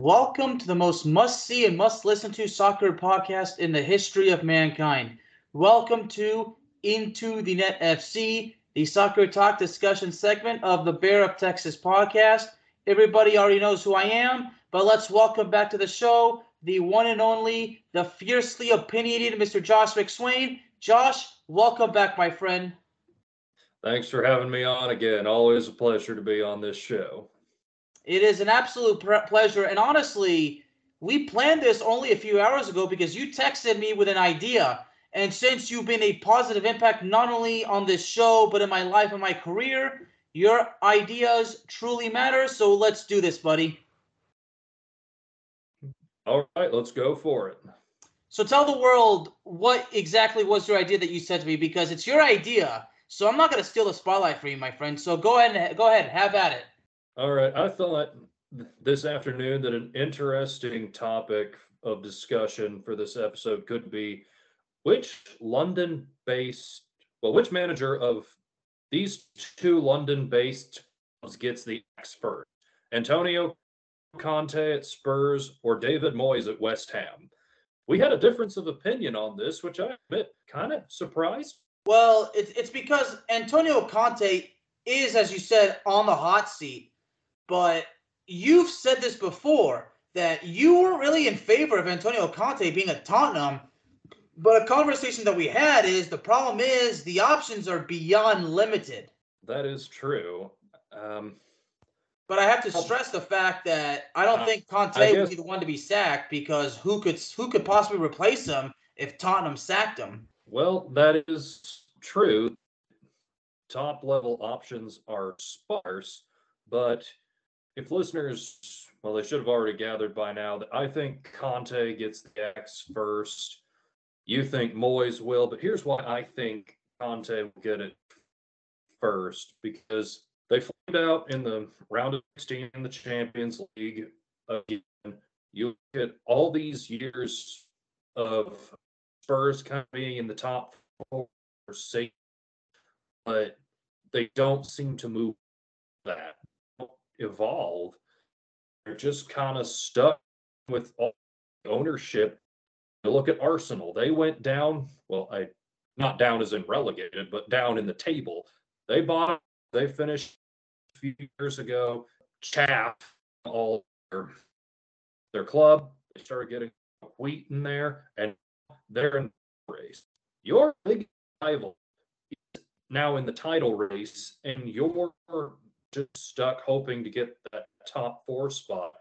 Welcome to the most must see and must listen to soccer podcast in the history of mankind. Welcome to Into the Net FC, the soccer talk discussion segment of the Bear of Texas podcast. Everybody already knows who I am, but let's welcome back to the show the one and only, the fiercely opinionated Mr. Josh McSwain. Josh, welcome back, my friend. Thanks for having me on again. Always a pleasure to be on this show. It is an absolute pre- pleasure. And honestly, we planned this only a few hours ago because you texted me with an idea. And since you've been a positive impact not only on this show, but in my life and my career, your ideas truly matter. So let's do this, buddy. All right, let's go for it. So tell the world what exactly was your idea that you said to me because it's your idea. So I'm not going to steal the spotlight for you, my friend. So go ahead and go ahead, have at it. All right. I thought this afternoon that an interesting topic of discussion for this episode could be which London based, well, which manager of these two London based gets the first? Antonio Conte at Spurs or David Moyes at West Ham? We had a difference of opinion on this, which I admit kind of surprised. Well, it's, it's because Antonio Conte is, as you said, on the hot seat but you've said this before that you weren't really in favor of Antonio Conte being at Tottenham. But a conversation that we had is the problem is the options are beyond limited. That is true. Um, but I have to stress the fact that I don't uh, think Conte guess, would be the one to be sacked because who could who could possibly replace him if Tottenham sacked him? Well, that is true. Top level options are sparse, but if listeners, well, they should have already gathered by now that I think Conte gets the X first. You think Moyes will, but here's why I think Conte will get it first because they flamed out in the round of 16 in the Champions League again. You get all these years of Spurs kind of being in the top four, but they don't seem to move that evolve. They're just kind of stuck with ownership. You look at Arsenal. They went down, well, I not down as in relegated, but down in the table. They bought, they finished a few years ago, chaff all their, their club. They started getting wheat in there, and they're in the race. Your big rival is now in the title race, and your just stuck hoping to get that top four spot.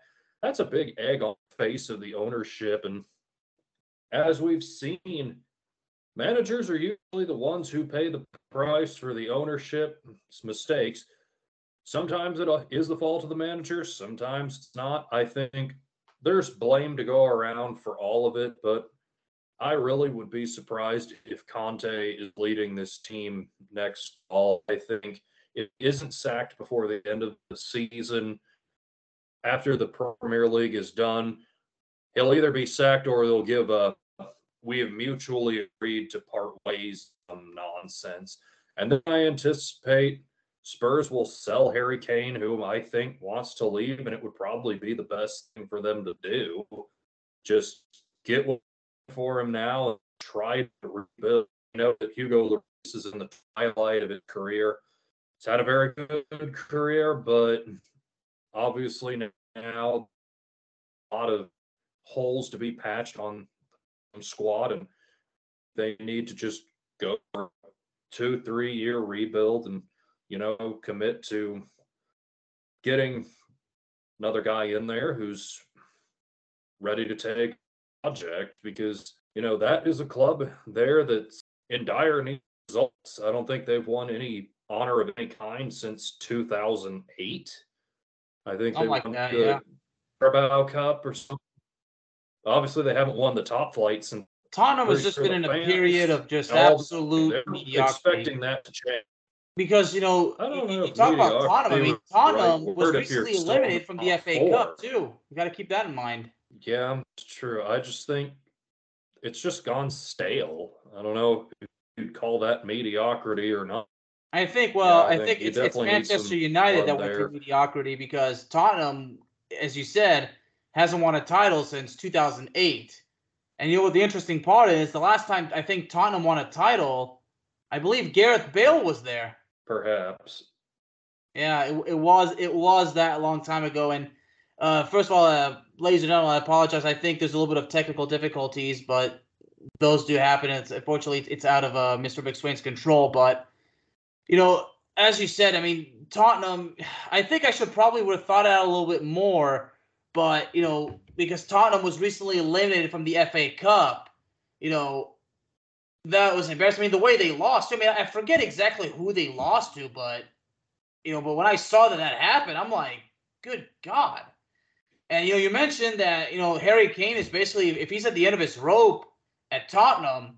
That's a big egg on the face of the ownership. And as we've seen, managers are usually the ones who pay the price for the ownership's mistakes. Sometimes it uh, is the fault of the manager, sometimes it's not. I think there's blame to go around for all of it, but I really would be surprised if Conte is leading this team next fall. I think it isn't sacked before the end of the season, after the Premier League is done, he'll either be sacked or they'll give a we have mutually agreed to part ways some nonsense. And then I anticipate Spurs will sell Harry Kane, whom I think wants to leave, and it would probably be the best thing for them to do. Just get for him now and try to rebuild. You know that Hugo Lloris is in the twilight of his career. He's had a very good career, but obviously now a lot of holes to be patched on squad, and they need to just go for two, three year rebuild and you know, commit to getting another guy in there who's ready to take project because you know that is a club there that's in dire need results. I don't think they've won any honor of any kind since 2008. I think they like won that, the yeah. Carabao Cup or something. Obviously, they haven't won the top flight since Tottenham has just been in a period of just absolute mediocrity. expecting that to change. Because you know, I don't you, you talk about Tottenham. I mean, the right was word if you're recently eliminated from the FA Cup too. You got to keep that in mind. Yeah, it's true. I just think it's just gone stale. I don't know if you'd call that mediocrity or not. I think. Well, I I think think it's, it's Manchester United that went there. through mediocrity because Tottenham, as you said, hasn't won a title since 2008. And you know what the interesting part is? The last time I think Tottenham won a title, I believe Gareth Bale was there. Perhaps. Yeah, it, it was it was that long time ago. And uh, first of all, uh, ladies and gentlemen, I apologize. I think there's a little bit of technical difficulties, but those do happen. It's unfortunately it's out of uh, Mr. McSwain's control. But you know, as you said, I mean Tottenham. I think I should probably would have thought out a little bit more. But you know, because Tottenham was recently eliminated from the FA Cup, you know, that was embarrassing. I mean, the way they lost. I mean, I forget exactly who they lost to, but you know, but when I saw that that happened, I'm like, good God. And you know, you mentioned that you know Harry Kane is basically if he's at the end of his rope at Tottenham.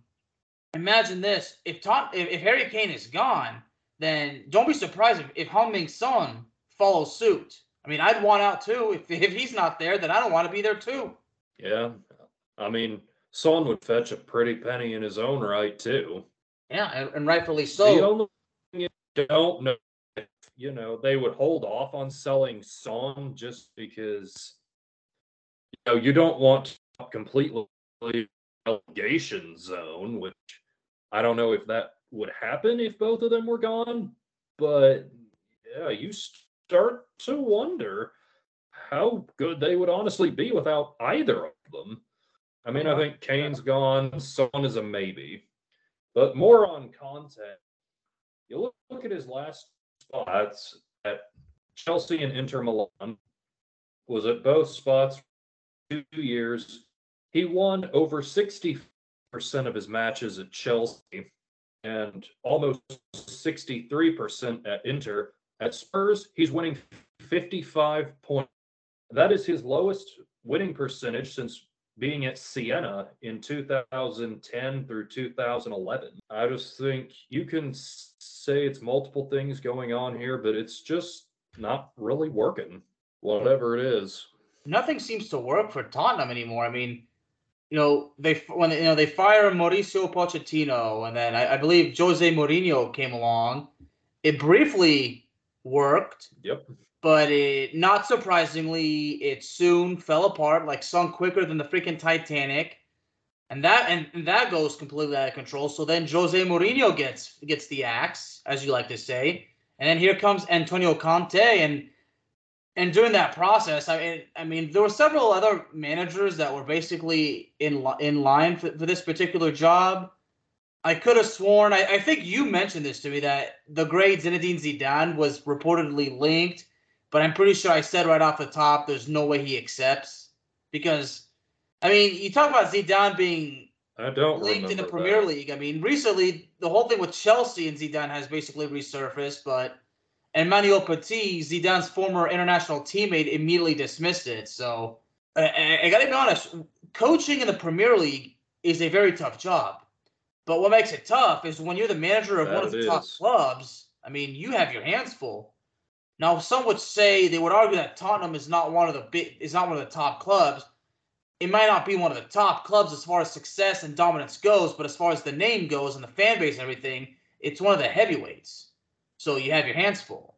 Imagine this: if Tot- if, if Harry Kane is gone, then don't be surprised if, if Heung-Min Son follows suit. I mean, I'd want out too. If if he's not there, then I don't want to be there too. Yeah. I mean, Son would fetch a pretty penny in his own right, too. Yeah, and, and rightfully the so. only thing you don't know, if, you know, they would hold off on selling Son just because, you know, you don't want to completely relegation zone, which I don't know if that would happen if both of them were gone, but yeah, you start to wonder how good they would honestly be without either of them. I mean, I think Kane's gone, Son is a maybe. But more on Conte, you look, look at his last spots at Chelsea and Inter Milan, was at both spots for two years. He won over 60% of his matches at Chelsea and almost 63% at Inter. At Spurs, he's winning 55 points. That is his lowest winning percentage since being at Siena in 2010 through 2011. I just think you can say it's multiple things going on here, but it's just not really working, whatever it is. nothing seems to work for Tottenham anymore. I mean, you know, they when you know they fire Mauricio Pochettino, and then I, I believe Jose Mourinho came along. It briefly worked, Yep. but it not surprisingly, it soon fell apart, like sunk quicker than the freaking Titanic. And that and, and that goes completely out of control. So then Jose Mourinho gets gets the axe, as you like to say. And then here comes Antonio Conte and and during that process, I mean, I mean, there were several other managers that were basically in in line for, for this particular job. I could have sworn. I, I think you mentioned this to me that the great Zinedine Zidane was reportedly linked, but I'm pretty sure I said right off the top, there's no way he accepts because, I mean, you talk about Zidane being I don't linked in the Premier that. League. I mean, recently the whole thing with Chelsea and Zidane has basically resurfaced, but Emmanuel Petit, Zidane's former international teammate, immediately dismissed it. So I, I, I gotta be honest, coaching in the Premier League is a very tough job. But what makes it tough is when you're the manager of That one of the it top clubs. I mean, you have your hands full. Now, some would say they would argue that Tottenham is not one of the big, is not one of the top clubs. it might not be one of the top clubs as far as success and dominance goes, but as far as the name goes and the fan base and everything, it's one of the heavyweights. So you have your hands full.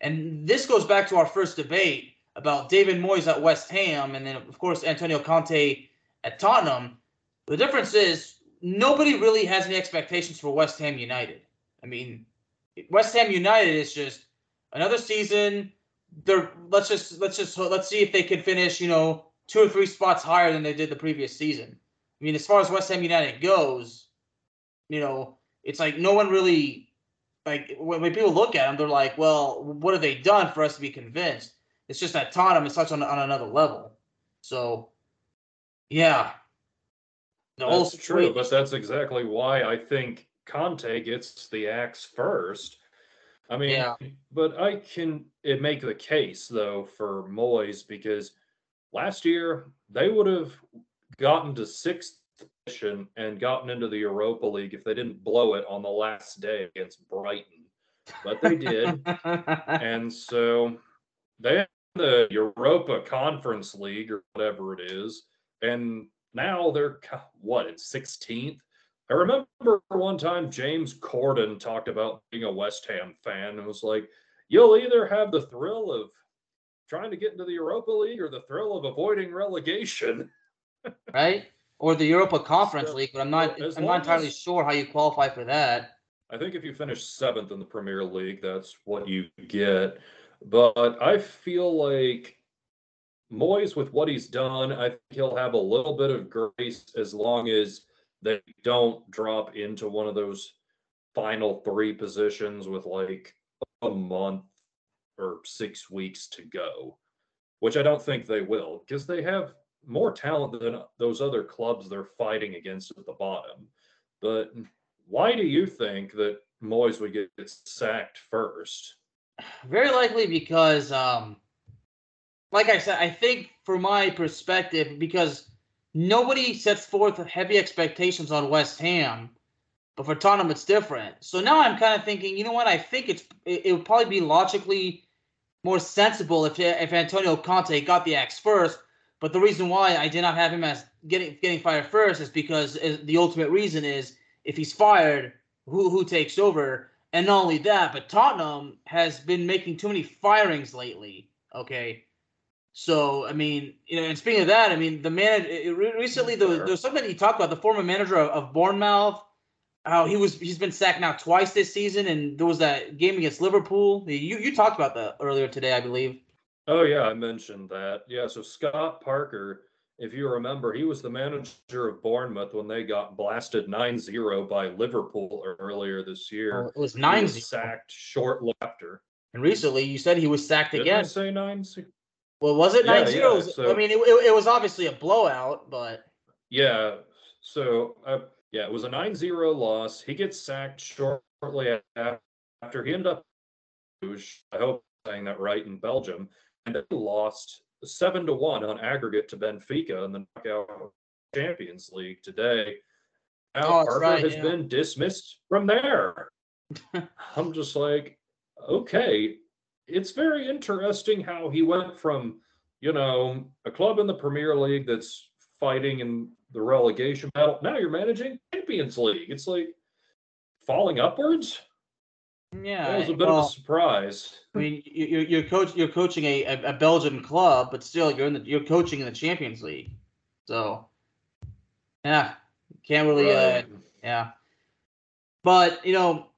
And this goes back to our first debate about David Moyes at West Ham and then, of course, Antonio Conte at Tottenham. The difference is nobody really has any expectations for West Ham United. I mean, West Ham United is just another season. They're let's just let's just let's see if they can finish, you know, two or three spots higher than they did the previous season. I mean, as far as West Ham United goes, you know, it's like no one really like when, when people look at them, they're like, well, what have they done for us to be convinced? It's just that Tottenham is such on, on another level. So, yeah, the that's true, but that's exactly why I think Conte gets the axe first. I mean, yeah. but I can it make the case though for Moyes because last year they would have gotten to sixth position and gotten into the Europa League if they didn't blow it on the last day against Brighton. But they did. and so they the Europa Conference League or whatever it is. And now they're what in 16th. I remember one time James Corden talked about being a West Ham fan and was like, "You'll either have the thrill of trying to get into the Europa League or the thrill of avoiding relegation." right? Or the Europa Conference League, but I'm not I'm not entirely as, sure how you qualify for that. I think if you finish seventh in the Premier League, that's what you get. But I feel like Moyes, with what he's done, I think he'll have a little bit of grace as long as they don't drop into one of those final three positions with like a month or six weeks to go, which I don't think they will because they have more talent than those other clubs they're fighting against at the bottom. But why do you think that Moyes would get sacked first? Very likely because um, like I said, I think from my perspective, because nobody sets forth heavy expectations on West Ham, but for Tottenham it's different. So now I'm kind of thinking, you know what? I think it's it, it would probably be logically more sensible if if Antonio Conte got the axe first. But the reason why I did not have him as getting getting fired first is because is, the ultimate reason is if he's fired, who who takes over? And not only that, but Tottenham has been making too many firings lately. Okay, so I mean, you know, and speaking of that, I mean, the man recently there was, there was something he talked about the former manager of, of Bournemouth, how he was he's been sacked now twice this season, and there was that game against Liverpool. You you talked about that earlier today, I believe. Oh yeah, I mentioned that. Yeah, so Scott Parker, if you remember, he was the manager of Bournemouth when they got blasted 9-0 by Liverpool earlier this year. Oh, it was 9 sacked shortly after. And recently, you said he was sacked Didn't again. I say 9 0. well, was it 9 yeah, 0? Yeah, so, I mean, it, it, it, was obviously a blowout, but. Yeah. So, uh, yeah, it was a 9 0 loss. He gets sacked shortly after he ended up, I hope I'm saying that right, in Belgium, lost 7 to 1 on aggregate to Benfica in the knockout Champions League today. Now, oh, Parker right, has yeah. been dismissed from there. I'm just like, okay, it's very interesting how he went from, you know, a club in the Premier League that's fighting in the relegation battle. Now you're managing Champions League. It's like falling upwards. Yeah, that was a bit well, of a surprise. I mean, you're you're coach you're coaching a, a Belgian club, but still you're in the you're coaching in the Champions League. So, yeah, can't really, uh, right. uh, yeah. But you know,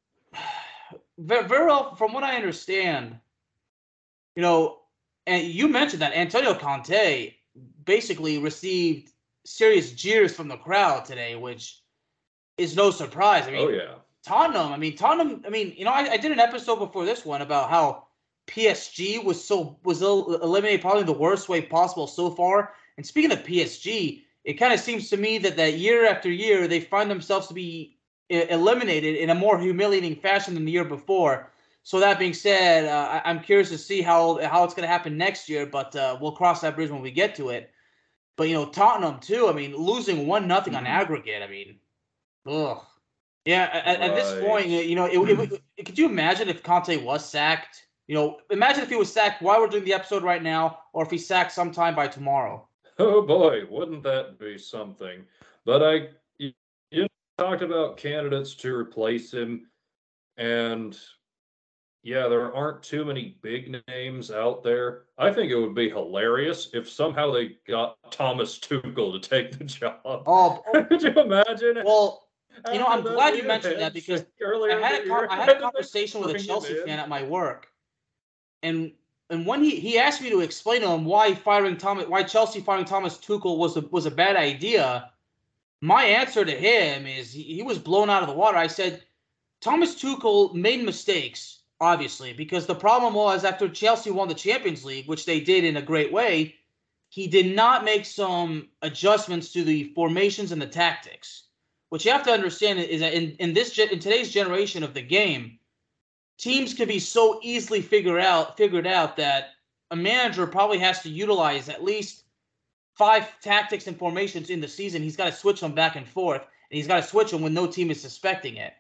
very, very well from what I understand, you know, and you mentioned that Antonio Conte basically received serious jeers from the crowd today, which is no surprise. I mean, oh yeah, Tottenham. I mean, Tottenham. I mean, you know, I, I did an episode before this one about how PSG was so was eliminated probably the worst way possible so far. And speaking of PSG, it kind of seems to me that that year after year they find themselves to be eliminated in a more humiliating fashion than the year before. So that being said, uh, I, am curious to see how how it's going to happen next year, but uh, we'll cross that bridge when we get to it. But you know, Tottenham too. I mean, losing one nothing on mm-hmm. aggregate. I mean, ugh. Yeah, at, at this point, you know, it, it, it, could you imagine if Conte was sacked? You know, imagine if he was sacked while we're doing the episode right now, or if he sacked sometime by tomorrow. Oh boy, wouldn't that be something? But I, you you talked about candidates to replace him, and yeah, there aren't too many big names out there. I think it would be hilarious if somehow they got Thomas Tuchel to take the job. Oh, Could you imagine? well, you know, I'm glad you mentioned that because earlier I had a I had a conversation with a Chelsea fan at my work, and and when he he asked me to explain to him why firing Thomas why Chelsea firing Thomas Tuchel was a, was a bad idea, my answer to him is he, he was blown out of the water. I said Thomas Tuchel made mistakes obviously because the problem was after Chelsea won the Champions League, which they did in a great way, he did not make some adjustments to the formations and the tactics. What you have to understand is that in, in this in today's generation of the game, teams can be so easily figured out figured out that a manager probably has to utilize at least five tactics and formations in the season. He's got to switch them back and forth, and he's got to switch them when no team is suspecting it.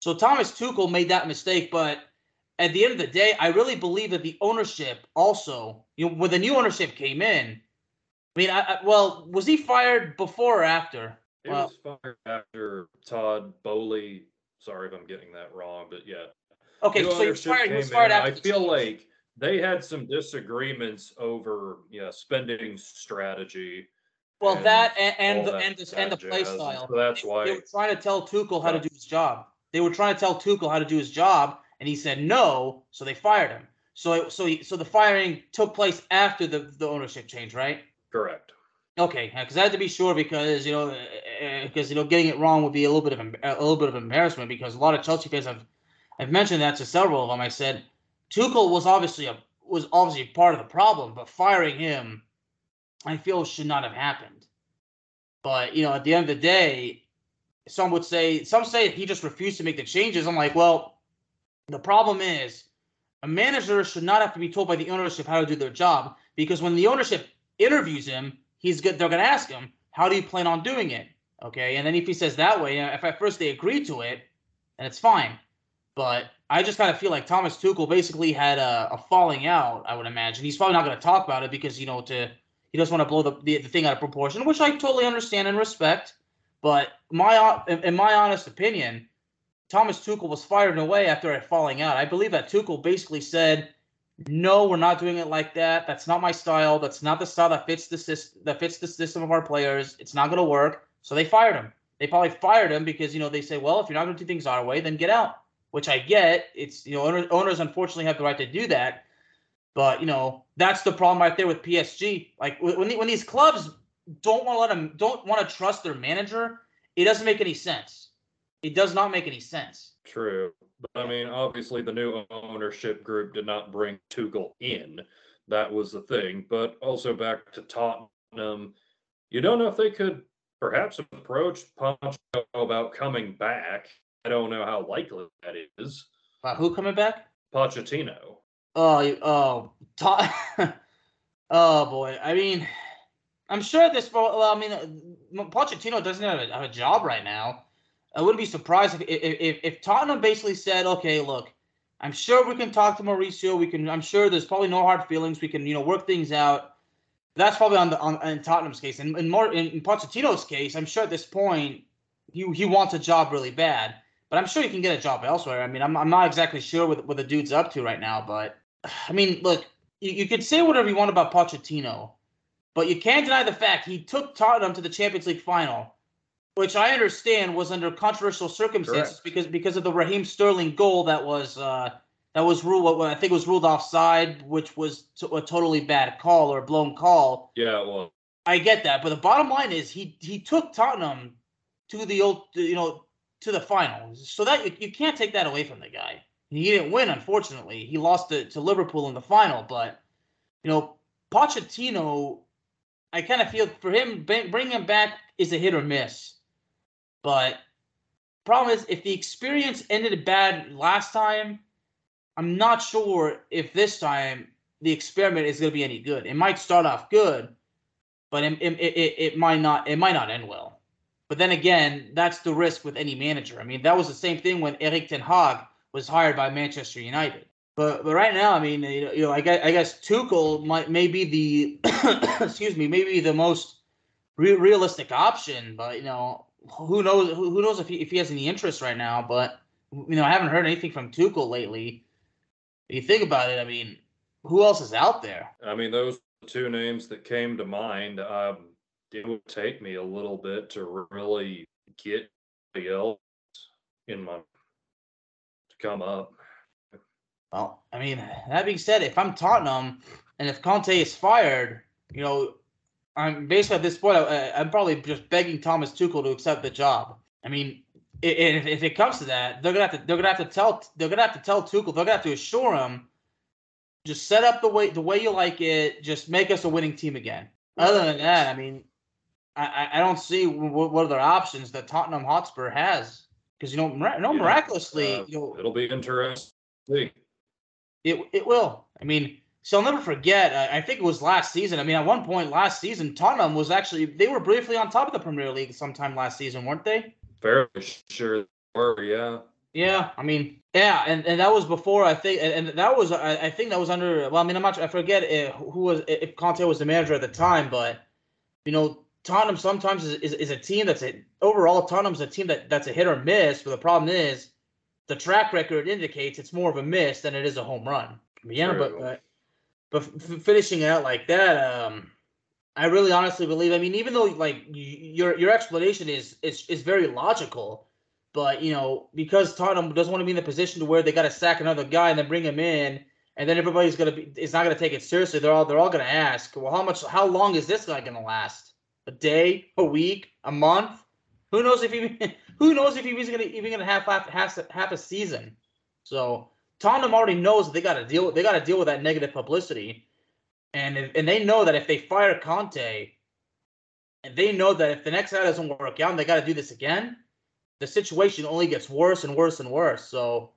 So Thomas Tuchel made that mistake, but at the end of the day, I really believe that the ownership also, you know, when the new ownership came in, I mean, I, I, well, was he fired before or after? He Well- was fired after Todd Boehly. Sorry if I'm getting that wrong, but yeah. Okay, New so he was fired. Was fired after. I feel like they had some disagreements over yeah spending strategy. well, and that and, and the that- and the, and the play style. so that's They- why- they were trying to tell Tuchel how to do his job. They were trying to tell Tuchel how to do his job, and he said no, so they fired him. So it, so he, so the firing took place after the the ownership change, right? Correct. Okay, uh, because I had to be sure because you know uh, uh, because you know getting it wrong would be a little bit of a little bit of embarrassment because a lot of Chelsea fans have I've mentioned that to several of them. I said Tuchel was obviously a was obviously part of the problem, but firing him, I feel should not have happened. But you know, at the end of the day, some would say some say he just refused to make the changes. I'm like, well, the problem is a manager should not have to be told by the ownership how to do their job because when the ownership interviews him, he's good. They're going to ask him, "How do you plan on doing it?" Okay, and then if he says that way, if at first they agree to it, then it's fine. But I just kind of feel like Thomas Tuchel basically had a, a falling out. I would imagine he's probably not going to talk about it because you know to he doesn't want to blow the, the, the thing out of proportion, which I totally understand and respect. But my in, my honest opinion, Thomas Tuchel was fired away after a falling out. I believe that Tuchel basically said, "No, we're not doing it like that. That's not my style. That's not the style that fits the system. That fits the system of our players. It's not going to work." So they fired him. They probably fired him because you know they say, "Well, if you're not going to do things our way, then get out." Which I get. It's you know owners, owners unfortunately have the right to do that, but you know that's the problem right there with PSG. Like when when, these clubs don't want to let them don't want to trust their manager, it doesn't make any sense. It does not make any sense. True. But I mean, obviously, the new ownership group did not bring Tuchel in. That was the thing. But also back to Tottenham, you don't know if they could perhaps approach Poncho about coming back. I don't know how likely that is. Uh, who coming back? Pochettino. Oh, oh, oh boy. I mean, I'm sure this. Well, I mean, Pochettino doesn't have a, have a job right now. I wouldn't be surprised if, if if Tottenham basically said, "Okay, look, I'm sure we can talk to Mauricio. We can. I'm sure there's probably no hard feelings. We can, you know, work things out." That's probably on the on in Tottenham's case, and in more in, in Pochettino's case, I'm sure at this point he he wants a job really bad. But I'm sure he can get a job elsewhere. I mean, I'm I'm not exactly sure what what the dude's up to right now, but I mean, look, you, you could say whatever you want about Pochettino, but you can't deny the fact he took Tottenham to the Champions League final, which I understand was under controversial circumstances Correct. because because of the Raheem Sterling goal that was uh, that was ruled. I think it was ruled offside, which was t- a totally bad call or a blown call. Yeah, well, I get that, but the bottom line is he he took Tottenham to the old you know to the final, so that you, you can't take that away from the guy. He didn't win, unfortunately. He lost to, to Liverpool in the final, but you know Pochettino, I kind of feel for him bring- bringing him back is a hit or miss. But problem is, if the experience ended bad last time, I'm not sure if this time the experiment is going to be any good. It might start off good, but it, it, it, it might not it might not end well. But then again, that's the risk with any manager. I mean, that was the same thing when Erik Ten Hag was hired by Manchester United. But but right now, I mean, you know, I guess I guess Tuchel might may be the excuse me, maybe the most re- realistic option. But you know, who knows? Who, who knows if he if he has any interest right now? But you know, I haven't heard anything from Tuchel lately. If you think about it, I mean, who else is out there? I mean, those two names that came to mind. Um, it would take me a little bit to really get the else in my to come up. Well, I mean, that being said, if I'm Tottenham and if Conte is fired, you know, I'm basically at this point, I, I'm probably just begging Thomas Tuchel to accept the job. I mean, if, if it comes to that, they're gonna have to they're gonna have to tell they're gonna have to tell Tuchel they're gonna have to assure him, just set up the way the way you like it, just make us a winning team again. Other than that, I mean, I I don't see what, what other options that Tottenham Hotspur has because you know no miraculously Uh, you know it'll be interesting. it it will. I mean, so I'll never forget. I, I think it was last season. I mean, at one point last season, Tottenham was actually they were briefly on top of the Premier League sometime last season, weren't they? Fairly sure they were, yeah. Yeah, I mean, yeah, and, and that was before I think, and, and that was I, I think that was under. Well, I mean, I'm not. I forget if, who was eh, if Conte was the manager at the time, but you know, Tottenham sometimes is, is, is a team that's a overall Tottenham's a team that that's a hit or miss. But the problem is, the track record indicates it's more of a miss than it is a home run. Yeah, True. but but, but f- finishing out like that, um, I really honestly believe. I mean, even though like y- your your explanation is is is very logical, but you know because Tottenham doesn't want to be in the position to where they got to sack another guy and then bring him in, and then everybody's gonna be it's not gonna take it seriously. They're all they're all gonna ask, well, how much how long is this guy gonna last? A day, a week, a month? Who knows if he who knows if he was gonna even gonna have half half, half a season? So Tottenham already knows they got to deal they got to deal with that negative publicity, and and they know that if they fire Conte, and they know that if the next guy doesn't work out and they got to do this again, the situation only gets worse and worse and worse. So,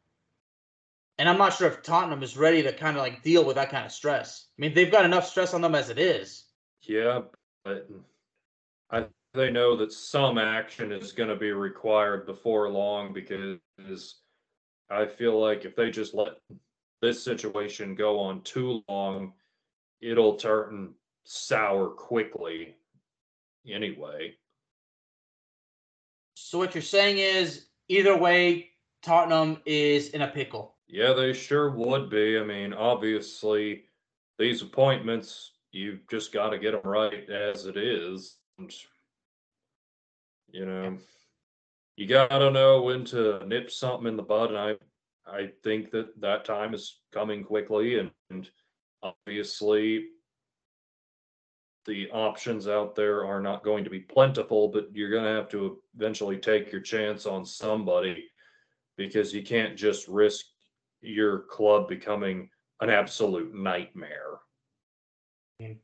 and I'm not sure if Tottenham is ready to kind of like deal with that kind of stress. I mean, they've got enough stress on them as it is. Yeah, but I they know that some action is going to be required before long because I feel like if they just let this situation go on too long, it'll turn sour quickly. Anyway, So what you're saying is, either way, Tottenham is in a pickle. yeah, they sure would be. I mean, obviously, these appointments, you've just got to get them right as it is. And, you know, you got to know when to nip something in the bud, and I, I think that that time is coming quickly, and, and obviously, the options out there are not going to be plentiful, but you're going to have to eventually take your chance on somebody because you can't just risk your club becoming an absolute nightmare. And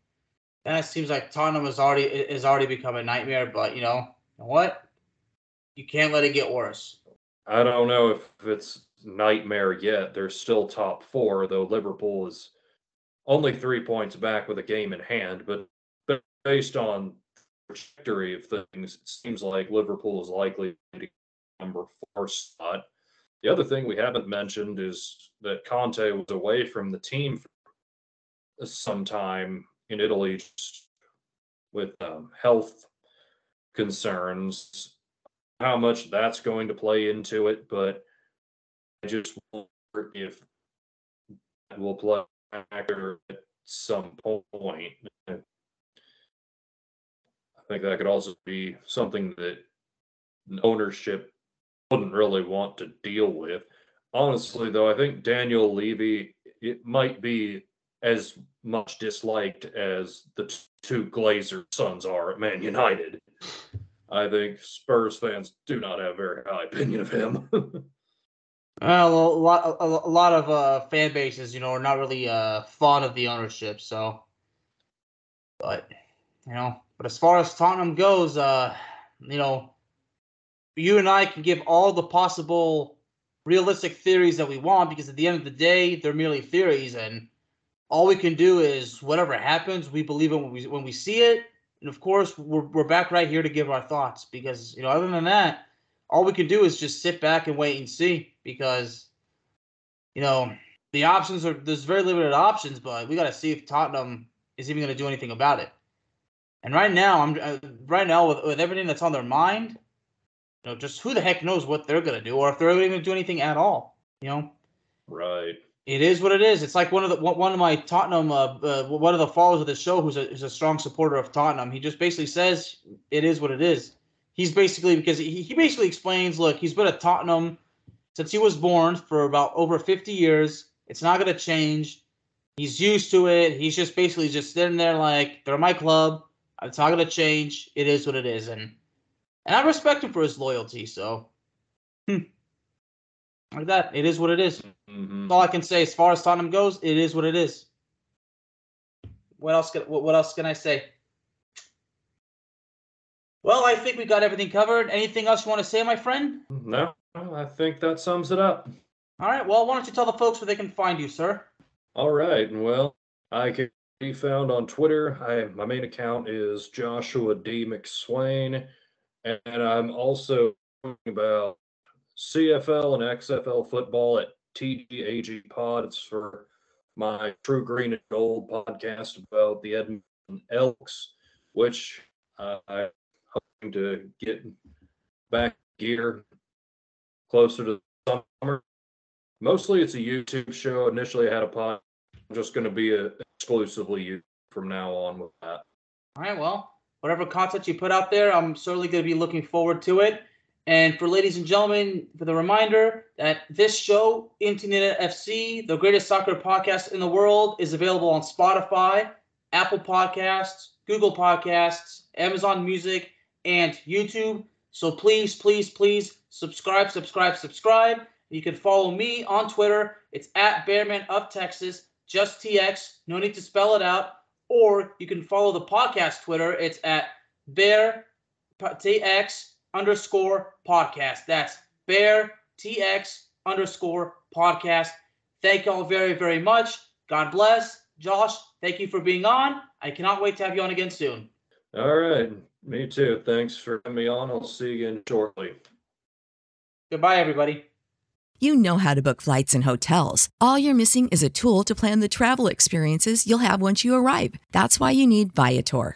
it seems like Tottenham has already is already become a nightmare. But you know what? You can't let it get worse. I don't know if it's nightmare yet. They're still top four, though Liverpool is only three points back with a game in hand. But, based on trajectory of things, it seems like Liverpool is likely to number four spot. The other thing we haven't mentioned is that Conte was away from the team for some time in Italy with um, health concerns how much that's going to play into it, but I just wonder if that will play at some point. I think that could also be something that ownership wouldn't really want to deal with. Honestly, though, I think Daniel Levy it might be as much disliked as the two Glazer sons are at Man United. I think Spurs fans do not have a very high opinion of him. Well, a lot, a, lot of uh, fan bases, you know, are not really uh, fond of the ownership. So, but you know, but as far as Tottenham goes, uh, you know, you and I can give all the possible realistic theories that we want because at the end of the day, they're merely theories, and all we can do is whatever happens, we believe it when we when we see it, and of course, we're we're back right here to give our thoughts because you know, other than that, all we can do is just sit back and wait and see because you know the options are there's very limited options, but we got to see if Tottenham is even going to do anything about it. And right now, I'm uh, right now with, with everything that's on their mind, you know, just who the heck knows what they're going to do or if they're going to do anything at all. You know, Right. It is what it is. It's like one of the one of my Tottenham, uh, uh, one of the followers of the show, who's a, who's a strong supporter of Tottenham. He just basically says it is what it is. He's basically because he, he basically explains, look, he's been at Tottenham since he was born for about over 50 years. It's not going to change. He's used to it. He's just basically just sitting there like they're my club. It's not going to change. It is what it is, and and I respect him for his loyalty. So, hmm. Like that, it is what it is. Mhm. All I can say as far as Tottenham goes. It is what it is. What else? Can, what, else can I say? Well, I think we got everything covered. Anything else you want to say, my friend? No, I think that sums it up. All right. Well, why don't you tell the folks where they can find you, sir? All right. Well, I can be found on Twitter. I my main account is Joshua D. McSwain, and I'm also talking about CFL and XFL football at TGAG Pod. It's for my True Green and Gold podcast about the Edmonton Elks, which I'm hoping to get back gear closer to summer. Mostly it's a YouTube show. Initially, I had a pod. I'm just going to be a, exclusively you from now on with that. All right. Well, whatever content you put out there, I'm certainly going to be looking forward to it. And for ladies and gentlemen, for the reminder that this show, Into the Net FC, the greatest soccer podcast in the world, is available on Spotify, Apple Podcasts, Google Podcasts, Amazon Music, and YouTube. So please, please, please subscribe, subscribe, subscribe. You can follow me on Twitter. It's at Bearman of Texas, just TX. No need to spell it out. Or you can follow the podcast Twitter. It's at Bear TX underscore podcast. That's Bear TX underscore podcast. Thank y'all very, very much. God bless. Josh, thank you for being on. I cannot wait to have you on again soon. All right. Me too. Thanks for having me on. I'll see you again shortly. Goodbye, everybody. You know how to book flights and hotels. All you're missing is a tool to plan the travel experiences you'll have once you arrive. That's why you need Viator.